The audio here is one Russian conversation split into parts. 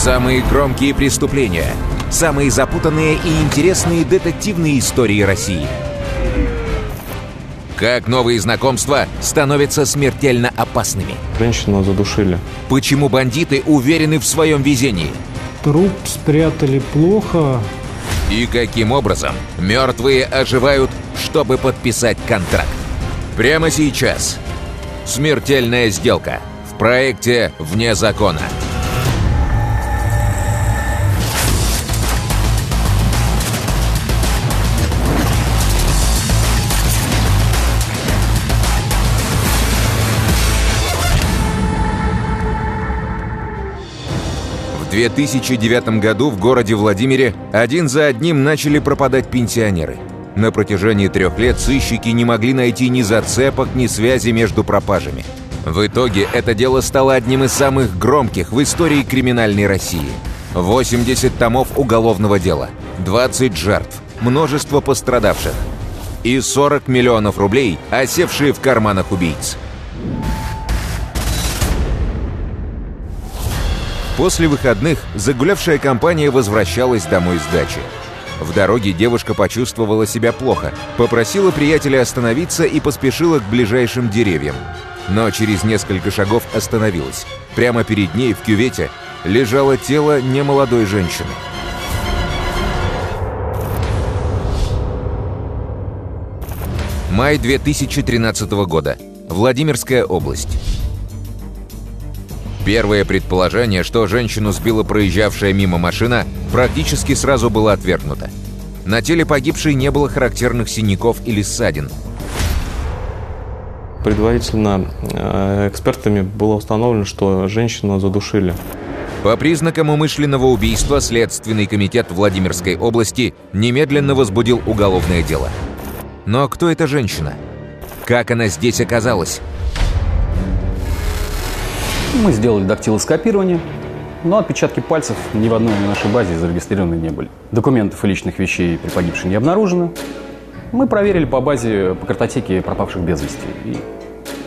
Самые громкие преступления. Самые запутанные и интересные детективные истории России. Как новые знакомства становятся смертельно опасными. Женщину задушили. Почему бандиты уверены в своем везении? Труп спрятали плохо. И каким образом мертвые оживают, чтобы подписать контракт? Прямо сейчас. Смертельная сделка в проекте «Вне закона». 2009 году в городе Владимире один за одним начали пропадать пенсионеры. На протяжении трех лет сыщики не могли найти ни зацепок, ни связи между пропажами. В итоге это дело стало одним из самых громких в истории криминальной России. 80 томов уголовного дела, 20 жертв, множество пострадавших и 40 миллионов рублей, осевшие в карманах убийц. После выходных загулявшая компания возвращалась домой с дачи. В дороге девушка почувствовала себя плохо, попросила приятеля остановиться и поспешила к ближайшим деревьям. Но через несколько шагов остановилась. Прямо перед ней в кювете лежало тело немолодой женщины. Май 2013 года. Владимирская область. Первое предположение, что женщину сбила проезжавшая мимо машина, практически сразу было отвергнуто. На теле погибшей не было характерных синяков или ссадин. Предварительно э, экспертами было установлено, что женщину задушили. По признакам умышленного убийства Следственный комитет Владимирской области немедленно возбудил уголовное дело. Но кто эта женщина? Как она здесь оказалась? Мы сделали дактилоскопирование, но отпечатки пальцев ни в одной нашей базе зарегистрированы не были. Документов и личных вещей при погибшей не обнаружено. Мы проверили по базе по картотеке пропавших без вести. И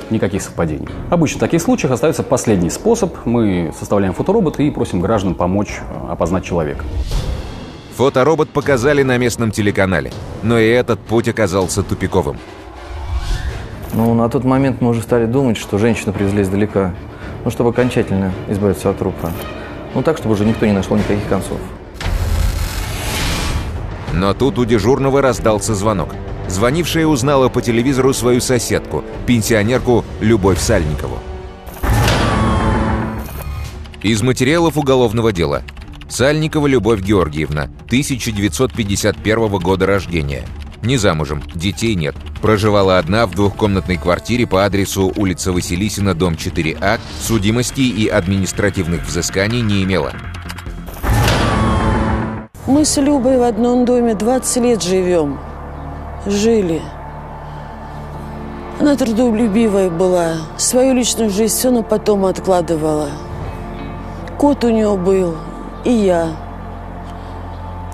никаких совпадений. Обычно в таких случаях остается последний способ. Мы составляем фоторобот и просим граждан помочь э, опознать человека. Фоторобот показали на местном телеканале, но и этот путь оказался тупиковым. Ну, на тот момент мы уже стали думать, что женщину привезли издалека, ну, чтобы окончательно избавиться от трупа. Ну, так, чтобы уже никто не нашел никаких концов. Но тут у дежурного раздался звонок. Звонившая узнала по телевизору свою соседку, пенсионерку Любовь Сальникову. Из материалов уголовного дела. Сальникова Любовь Георгиевна, 1951 года рождения. Не замужем, детей нет. Проживала одна в двухкомнатной квартире по адресу улица Василисина, дом 4А, судимостей и административных взысканий не имела. Мы с Любой в одном доме 20 лет живем. Жили. Она трудолюбивая была. Свою личную жизнь все на потом откладывала. Кот у нее был, и я.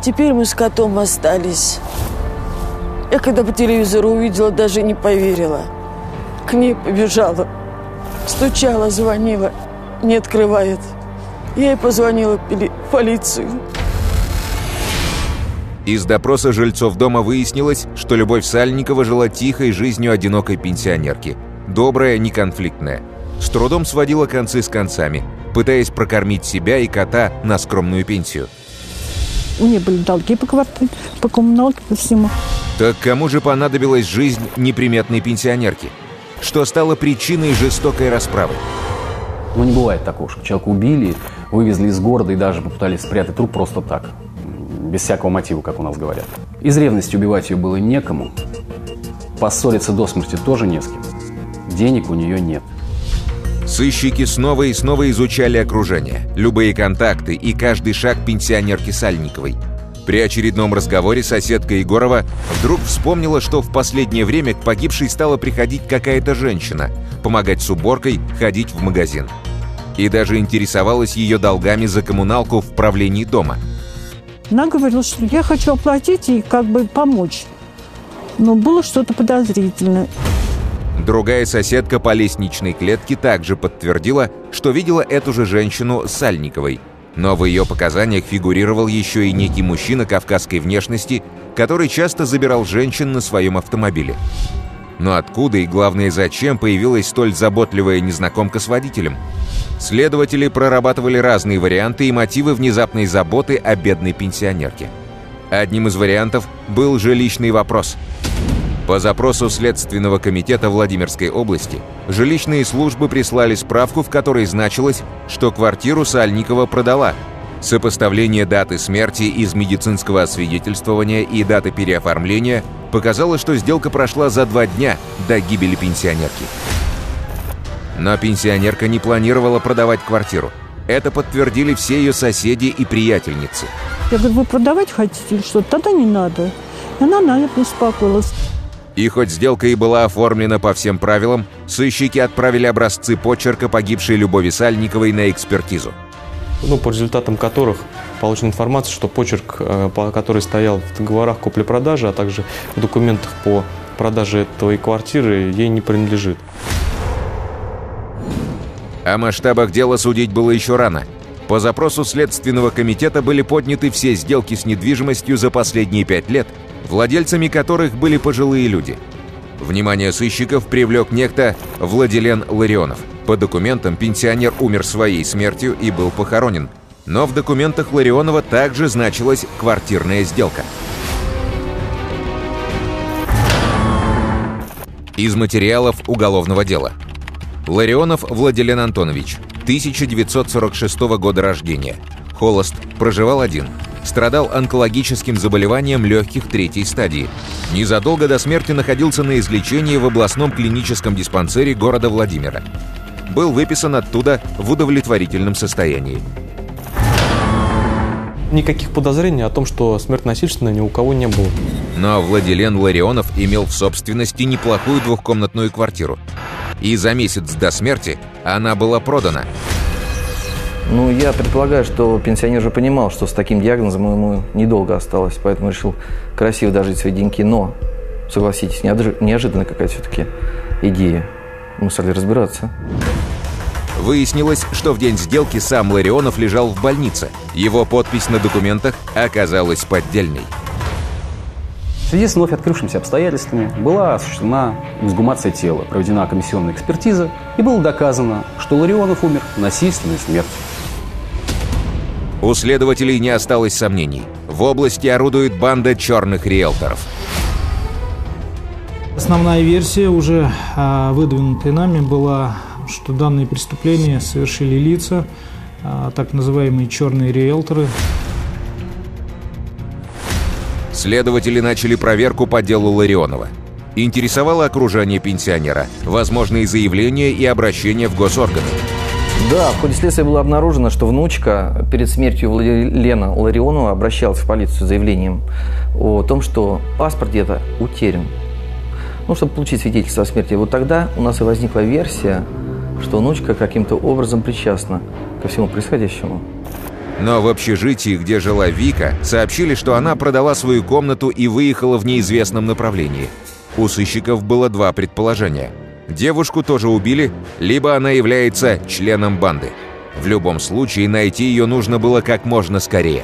Теперь мы с котом остались. Я когда по телевизору увидела, даже не поверила. К ней побежала. Стучала, звонила. Не открывает. Я ей позвонила в полицию. Из допроса жильцов дома выяснилось, что Любовь Сальникова жила тихой жизнью одинокой пенсионерки. Добрая, неконфликтная. С трудом сводила концы с концами, пытаясь прокормить себя и кота на скромную пенсию. У нее были долги по квартире, по коммуналке, по всему. Так кому же понадобилась жизнь неприметной пенсионерки? Что стало причиной жестокой расправы? Ну, не бывает такого, что человека убили, вывезли из города и даже попытались спрятать труп просто так. Без всякого мотива, как у нас говорят. Из ревности убивать ее было некому. Поссориться до смерти тоже не с кем. Денег у нее нет. Сыщики снова и снова изучали окружение, любые контакты и каждый шаг пенсионерки Сальниковой. При очередном разговоре соседка Егорова вдруг вспомнила, что в последнее время к погибшей стала приходить какая-то женщина, помогать с уборкой, ходить в магазин. И даже интересовалась ее долгами за коммуналку в правлении дома. Она говорила, что я хочу оплатить и как бы помочь. Но было что-то подозрительное. Другая соседка по лестничной клетке также подтвердила, что видела эту же женщину Сальниковой. Но в ее показаниях фигурировал еще и некий мужчина кавказской внешности, который часто забирал женщин на своем автомобиле. Но откуда и, главное, зачем появилась столь заботливая незнакомка с водителем? Следователи прорабатывали разные варианты и мотивы внезапной заботы о бедной пенсионерке. Одним из вариантов был жилищный вопрос. По запросу Следственного комитета Владимирской области жилищные службы прислали справку, в которой значилось, что квартиру Сальникова продала. Сопоставление даты смерти из медицинского освидетельствования и даты переоформления показало, что сделка прошла за два дня до гибели пенсионерки. Но пенсионерка не планировала продавать квартиру. Это подтвердили все ее соседи и приятельницы. Я говорю, вы продавать хотите или что? Тогда не надо. И она, наверное, успокоилась. И хоть сделка и была оформлена по всем правилам, сыщики отправили образцы почерка погибшей Любови Сальниковой на экспертизу. Ну, по результатам которых получена информация, что почерк, э, который стоял в договорах купли-продажи, а также в документах по продаже этой квартиры, ей не принадлежит. О масштабах дела судить было еще рано. По запросу Следственного комитета были подняты все сделки с недвижимостью за последние пять лет, владельцами которых были пожилые люди. Внимание сыщиков привлек некто Владилен Ларионов. По документам пенсионер умер своей смертью и был похоронен. Но в документах Ларионова также значилась квартирная сделка. Из материалов уголовного дела. Ларионов Владилен Антонович, 1946 года рождения. Холост, проживал один. Страдал онкологическим заболеванием легких третьей стадии. Незадолго до смерти находился на излечении в областном клиническом диспансере города Владимира. Был выписан оттуда в удовлетворительном состоянии. Никаких подозрений о том, что смерть насильственная ни у кого не было. Но Владилен Ларионов имел в собственности неплохую двухкомнатную квартиру. И за месяц до смерти она была продана. Ну, я предполагаю, что пенсионер же понимал, что с таким диагнозом ему недолго осталось, поэтому решил красиво дожить свои деньги. Но, согласитесь, неожи- неожиданная какая-то все-таки идея. Мы стали разбираться. Выяснилось, что в день сделки сам Ларионов лежал в больнице. Его подпись на документах оказалась поддельной. В связи с вновь открывшимися обстоятельствами была осуществлена эксгумация тела, проведена комиссионная экспертиза, и было доказано, что Ларионов умер насильственной смертью. У следователей не осталось сомнений. В области орудует банда черных риэлторов. Основная версия, уже а, выдвинутая нами, была, что данные преступления совершили лица, а, так называемые черные риэлторы. Следователи начали проверку по делу Ларионова. Интересовало окружение пенсионера, возможные заявления и обращения в госорганы. Да, в ходе следствия было обнаружено, что внучка перед смертью Лена Ларионова обращалась в полицию с заявлением о том, что паспорт где-то утерян. Ну, чтобы получить свидетельство о смерти. Вот тогда у нас и возникла версия, что внучка каким-то образом причастна ко всему происходящему. Но в общежитии, где жила Вика, сообщили, что она продала свою комнату и выехала в неизвестном направлении. У сыщиков было два предположения. Девушку тоже убили, либо она является членом банды. В любом случае, найти ее нужно было как можно скорее.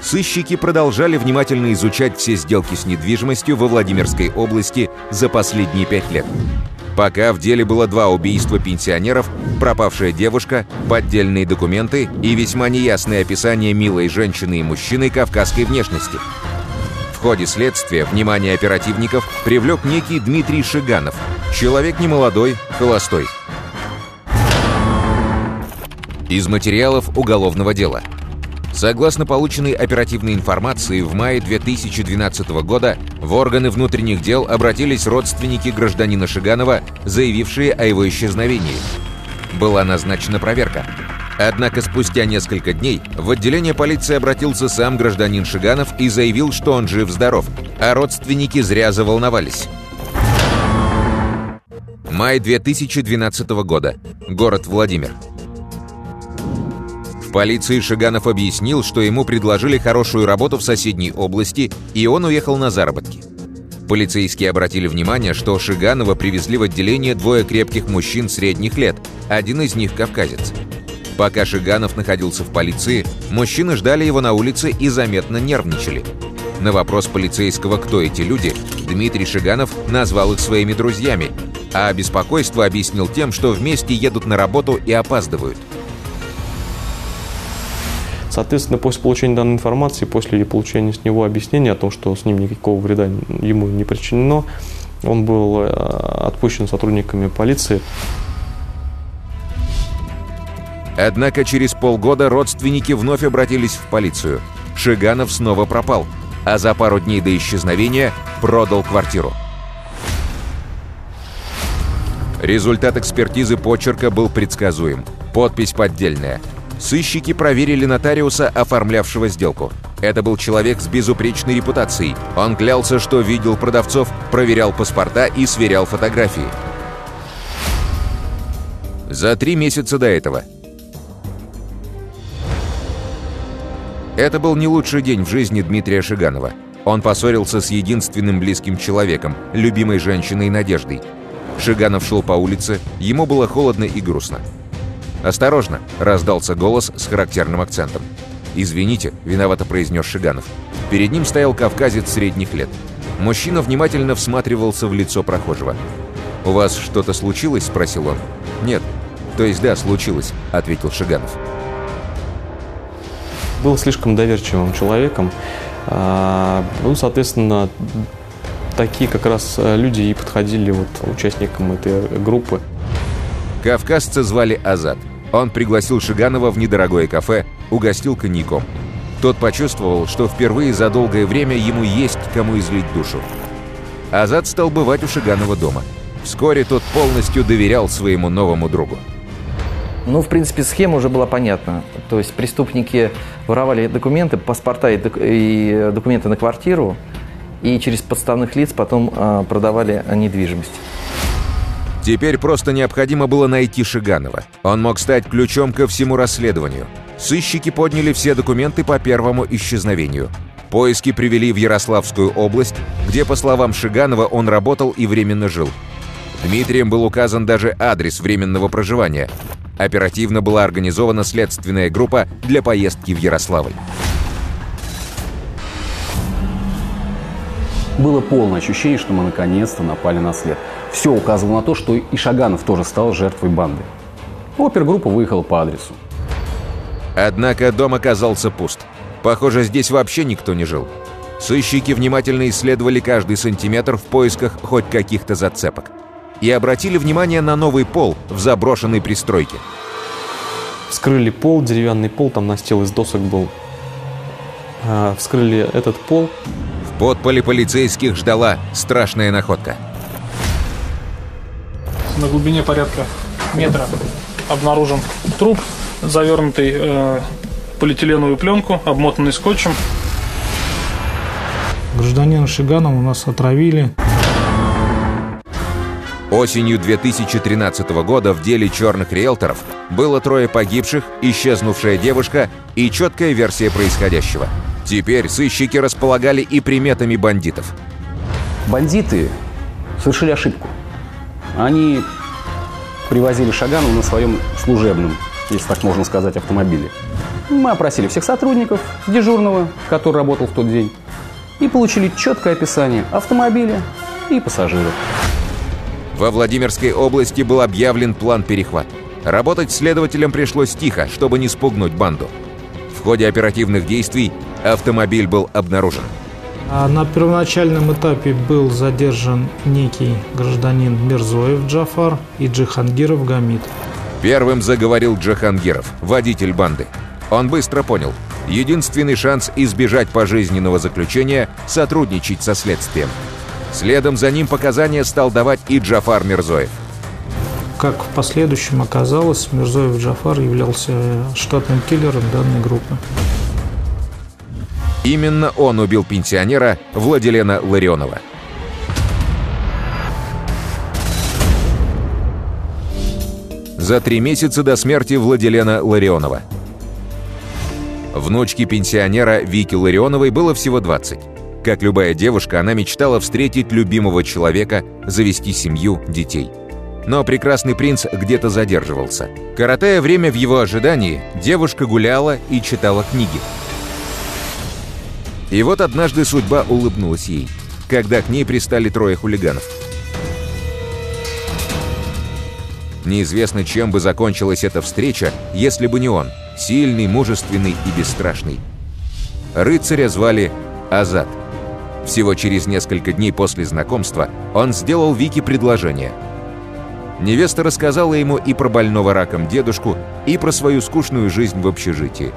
Сыщики продолжали внимательно изучать все сделки с недвижимостью во Владимирской области за последние пять лет. Пока в деле было два убийства пенсионеров, пропавшая девушка, поддельные документы и весьма неясное описание милой женщины и мужчины кавказской внешности. В ходе следствия внимание оперативников привлек некий Дмитрий Шиганов, человек немолодой, холостой. Из материалов уголовного дела. Согласно полученной оперативной информации, в мае 2012 года в органы внутренних дел обратились родственники гражданина Шиганова, заявившие о его исчезновении. Была назначена проверка. Однако спустя несколько дней в отделение полиции обратился сам гражданин Шиганов и заявил, что он жив-здоров, а родственники зря заволновались. Май 2012 года. Город Владимир. В полиции Шиганов объяснил, что ему предложили хорошую работу в соседней области, и он уехал на заработки. Полицейские обратили внимание, что Шиганова привезли в отделение двое крепких мужчин средних лет, один из них кавказец. Пока Шиганов находился в полиции, мужчины ждали его на улице и заметно нервничали. На вопрос полицейского, кто эти люди, Дмитрий Шиганов назвал их своими друзьями, а беспокойство объяснил тем, что вместе едут на работу и опаздывают. Соответственно, после получения данной информации, после получения с него объяснения о том, что с ним никакого вреда ему не причинено, он был э, отпущен сотрудниками полиции. Однако через полгода родственники вновь обратились в полицию. Шиганов снова пропал, а за пару дней до исчезновения продал квартиру. Результат экспертизы почерка был предсказуем. Подпись поддельная – Сыщики проверили нотариуса, оформлявшего сделку. Это был человек с безупречной репутацией. Он клялся, что видел продавцов, проверял паспорта и сверял фотографии. За три месяца до этого. Это был не лучший день в жизни Дмитрия Шиганова. Он поссорился с единственным близким человеком, любимой женщиной Надеждой. Шиганов шел по улице, ему было холодно и грустно. «Осторожно!» – раздался голос с характерным акцентом. «Извините», – виновато произнес Шиганов. Перед ним стоял кавказец средних лет. Мужчина внимательно всматривался в лицо прохожего. «У вас что-то случилось?» – спросил он. «Нет». «То есть да, случилось», – ответил Шиганов. Был слишком доверчивым человеком. А, ну, соответственно, такие как раз э, люди и подходили вот участникам этой группы. Кавказца звали Азат. Он пригласил Шиганова в недорогое кафе, угостил коньяком. Тот почувствовал, что впервые за долгое время ему есть кому излить душу. Азат стал бывать у Шиганова дома. Вскоре тот полностью доверял своему новому другу. Ну, в принципе, схема уже была понятна. То есть преступники воровали документы, паспорта и, и документы на квартиру, и через подставных лиц потом э, продавали недвижимость. Теперь просто необходимо было найти Шиганова. Он мог стать ключом ко всему расследованию. Сыщики подняли все документы по первому исчезновению. Поиски привели в Ярославскую область, где, по словам Шиганова, он работал и временно жил. Дмитрием был указан даже адрес временного проживания. Оперативно была организована следственная группа для поездки в Ярославль. Было полное ощущение, что мы наконец-то напали на след. Все указывало на то, что и Шаганов тоже стал жертвой банды. Опергруппа выехала по адресу. Однако дом оказался пуст. Похоже, здесь вообще никто не жил. Сыщики внимательно исследовали каждый сантиметр в поисках хоть каких-то зацепок. И обратили внимание на новый пол в заброшенной пристройке. Вскрыли пол, деревянный пол, там настил из досок был. А, вскрыли этот пол, В подполе полицейских ждала страшная находка. На глубине порядка метра обнаружен труп, завернутый э, полиэтиленовую пленку, обмотанный скотчем. Гражданина Шиганова у нас отравили. Осенью 2013 года в деле черных риэлторов было трое погибших, исчезнувшая девушка и четкая версия происходящего. Теперь сыщики располагали и приметами бандитов. Бандиты совершили ошибку. Они привозили Шаганова на своем служебном, если так можно сказать, автомобиле. Мы опросили всех сотрудников дежурного, который работал в тот день, и получили четкое описание автомобиля и пассажиров. Во Владимирской области был объявлен план перехват. Работать следователям пришлось тихо, чтобы не спугнуть банду. В ходе оперативных действий автомобиль был обнаружен. А на первоначальном этапе был задержан некий гражданин Мирзоев Джафар и Джихангиров Гамид. Первым заговорил Джахангиров, водитель банды. Он быстро понял, единственный шанс избежать пожизненного заключения – сотрудничать со следствием. Следом за ним показания стал давать и Джафар Мирзоев. Как в последующем оказалось, Мирзоев Джафар являлся штатным киллером данной группы. Именно он убил пенсионера Владилена Ларионова. За три месяца до смерти Владилена Ларионова. Внучке пенсионера Вики Ларионовой было всего 20. Как любая девушка, она мечтала встретить любимого человека, завести семью, детей. Но прекрасный принц где-то задерживался. Коротая время в его ожидании, девушка гуляла и читала книги. И вот однажды судьба улыбнулась ей, когда к ней пристали трое хулиганов. Неизвестно, чем бы закончилась эта встреча, если бы не он, сильный, мужественный и бесстрашный. Рыцаря звали Азат. Всего через несколько дней после знакомства он сделал Вике предложение. Невеста рассказала ему и про больного раком дедушку, и про свою скучную жизнь в общежитии.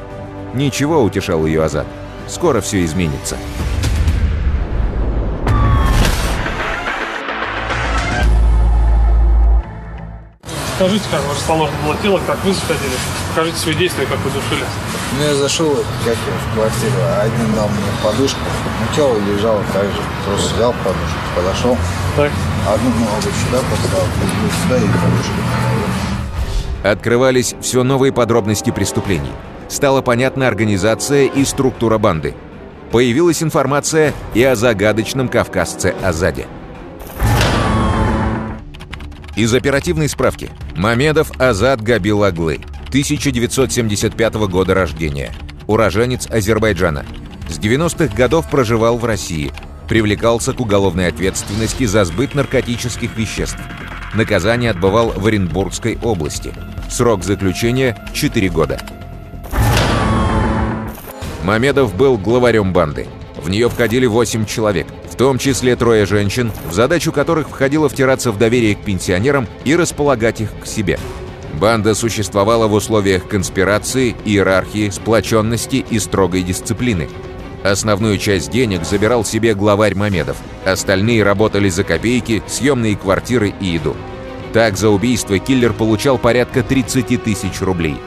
Ничего, утешал ее Азат, скоро все изменится. Скажите, как расположено было тело, как вы заходили? Покажите свои действия, как вы душили. Ну, я зашел, как я, в квартиру, а один дал мне подушку, ну, тело лежало так же, просто взял подушку, подошел, Так. одну ногу сюда поставил, сюда и подушку. Открывались все новые подробности преступлений. Стала понятна организация и структура банды. Появилась информация и о загадочном кавказце Азаде. Из оперативной справки. Мамедов Азад Габил Аглы. 1975 года рождения. Уроженец Азербайджана. С 90-х годов проживал в России. Привлекался к уголовной ответственности за сбыт наркотических веществ. Наказание отбывал в Оренбургской области. Срок заключения – 4 года. Мамедов был главарем банды. В нее входили 8 человек, в том числе трое женщин, в задачу которых входило втираться в доверие к пенсионерам и располагать их к себе. Банда существовала в условиях конспирации, иерархии, сплоченности и строгой дисциплины. Основную часть денег забирал себе главарь Мамедов. Остальные работали за копейки, съемные квартиры и еду. Так за убийство киллер получал порядка 30 тысяч рублей.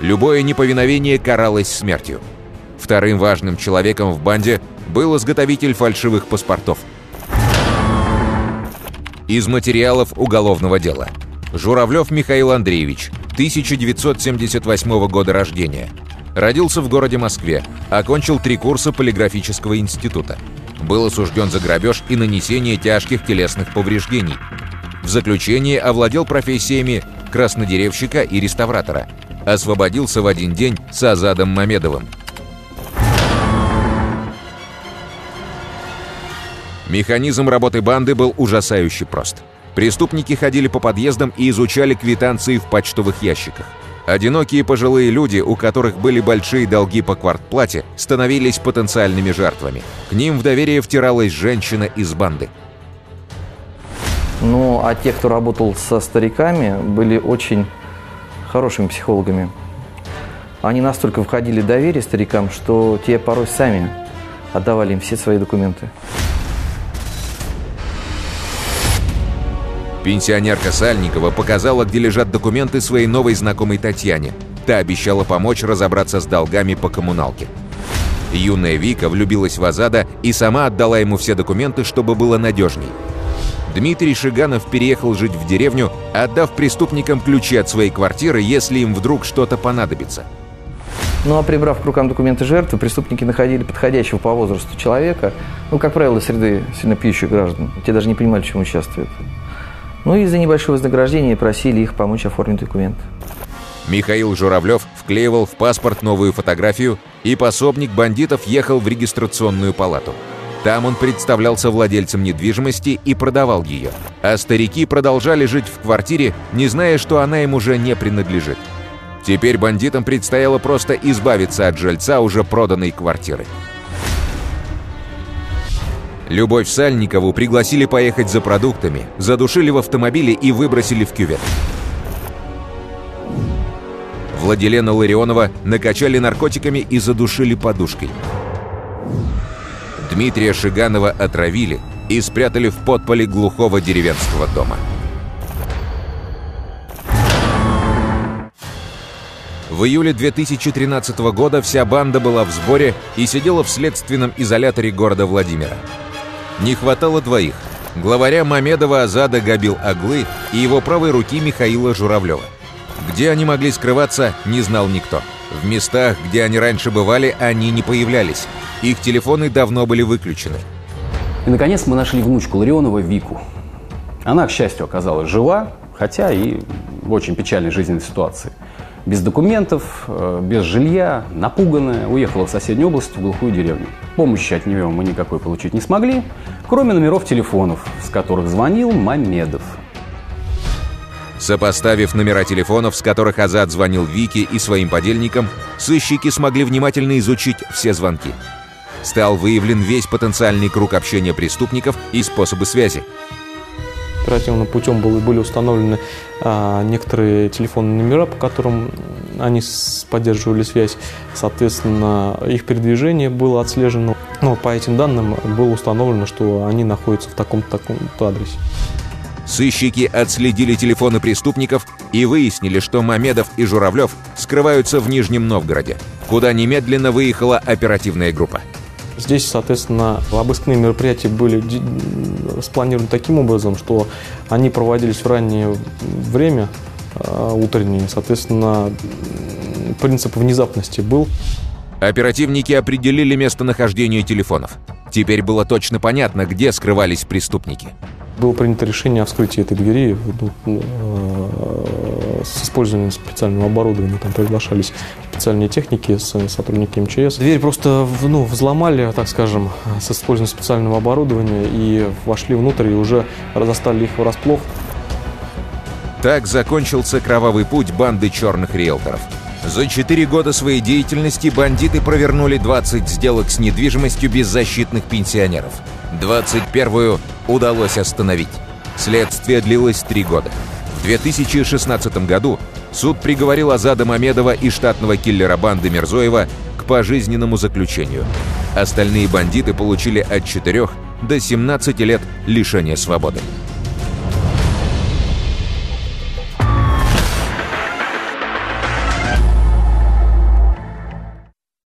Любое неповиновение каралось смертью. Вторым важным человеком в банде был изготовитель фальшивых паспортов. Из материалов уголовного дела. Журавлев Михаил Андреевич, 1978 года рождения. Родился в городе Москве, окончил три курса полиграфического института. Был осужден за грабеж и нанесение тяжких телесных повреждений. В заключении овладел профессиями краснодеревщика и реставратора. Освободился в один день с Азадом Мамедовым. Механизм работы банды был ужасающе прост. Преступники ходили по подъездам и изучали квитанции в почтовых ящиках. Одинокие пожилые люди, у которых были большие долги по квартплате, становились потенциальными жертвами. К ним в доверие втиралась женщина из банды. Ну, а те, кто работал со стариками, были очень хорошими психологами. Они настолько входили в доверие старикам, что те порой сами отдавали им все свои документы. Пенсионерка Сальникова показала, где лежат документы своей новой знакомой Татьяне. Та обещала помочь разобраться с долгами по коммуналке. Юная Вика влюбилась в Азада и сама отдала ему все документы, чтобы было надежней. Дмитрий Шиганов переехал жить в деревню, отдав преступникам ключи от своей квартиры, если им вдруг что-то понадобится. Ну а прибрав к рукам документы жертвы, преступники находили подходящего по возрасту человека, ну, как правило, среды сильно пьющих граждан. Те даже не понимали, чем участвуют. Ну и за небольшое вознаграждение просили их помочь оформить документ. Михаил Журавлев вклеивал в паспорт новую фотографию, и пособник бандитов ехал в регистрационную палату. Там он представлялся владельцем недвижимости и продавал ее. А старики продолжали жить в квартире, не зная, что она им уже не принадлежит. Теперь бандитам предстояло просто избавиться от жильца уже проданной квартиры. Любовь Сальникову пригласили поехать за продуктами, задушили в автомобиле и выбросили в кювет. Владилена Ларионова накачали наркотиками и задушили подушкой. Дмитрия Шиганова отравили и спрятали в подполе глухого деревенского дома. В июле 2013 года вся банда была в сборе и сидела в следственном изоляторе города Владимира. Не хватало двоих – главаря Мамедова Азада Габил Аглы и его правой руки Михаила Журавлева. Где они могли скрываться, не знал никто. В местах, где они раньше бывали, они не появлялись. Их телефоны давно были выключены. И, наконец, мы нашли внучку Ларионова Вику. Она, к счастью, оказалась жива, хотя и в очень печальной жизненной ситуации. Без документов, э, без жилья, напуганная, уехала в соседнюю область, в глухую деревню. Помощи от нее мы никакой получить не смогли, кроме номеров телефонов, с которых звонил Мамедов. Сопоставив номера телефонов, с которых Азат звонил Вике и своим подельникам, сыщики смогли внимательно изучить все звонки. Стал выявлен весь потенциальный круг общения преступников и способы связи. Оперативным путем были, были установлены а, некоторые телефонные номера, по которым они поддерживали связь. Соответственно, их передвижение было отслежено. Но по этим данным было установлено, что они находятся в таком-то таком адресе. Сыщики отследили телефоны преступников и выяснили, что Мамедов и Журавлев скрываются в Нижнем Новгороде, куда немедленно выехала оперативная группа. Здесь, соответственно, обыскные мероприятия были спланированы таким образом, что они проводились в раннее время, а, утреннее. Соответственно, принцип внезапности был. Оперативники определили местонахождение телефонов. Теперь было точно понятно, где скрывались преступники. Было принято решение о вскрытии этой двери э, с использованием специального оборудования. Там приглашались специальные техники, сотрудники МЧС. Дверь просто ну, взломали, так скажем, с использованием специального оборудования и вошли внутрь и уже застали их врасплох. Так закончился кровавый путь банды черных риэлторов. За четыре года своей деятельности бандиты провернули 20 сделок с недвижимостью беззащитных пенсионеров. 21-ю удалось остановить. Следствие длилось три года. В 2016 году суд приговорил Азада Мамедова и штатного киллера банды Мирзоева к пожизненному заключению. Остальные бандиты получили от 4 до 17 лет лишения свободы.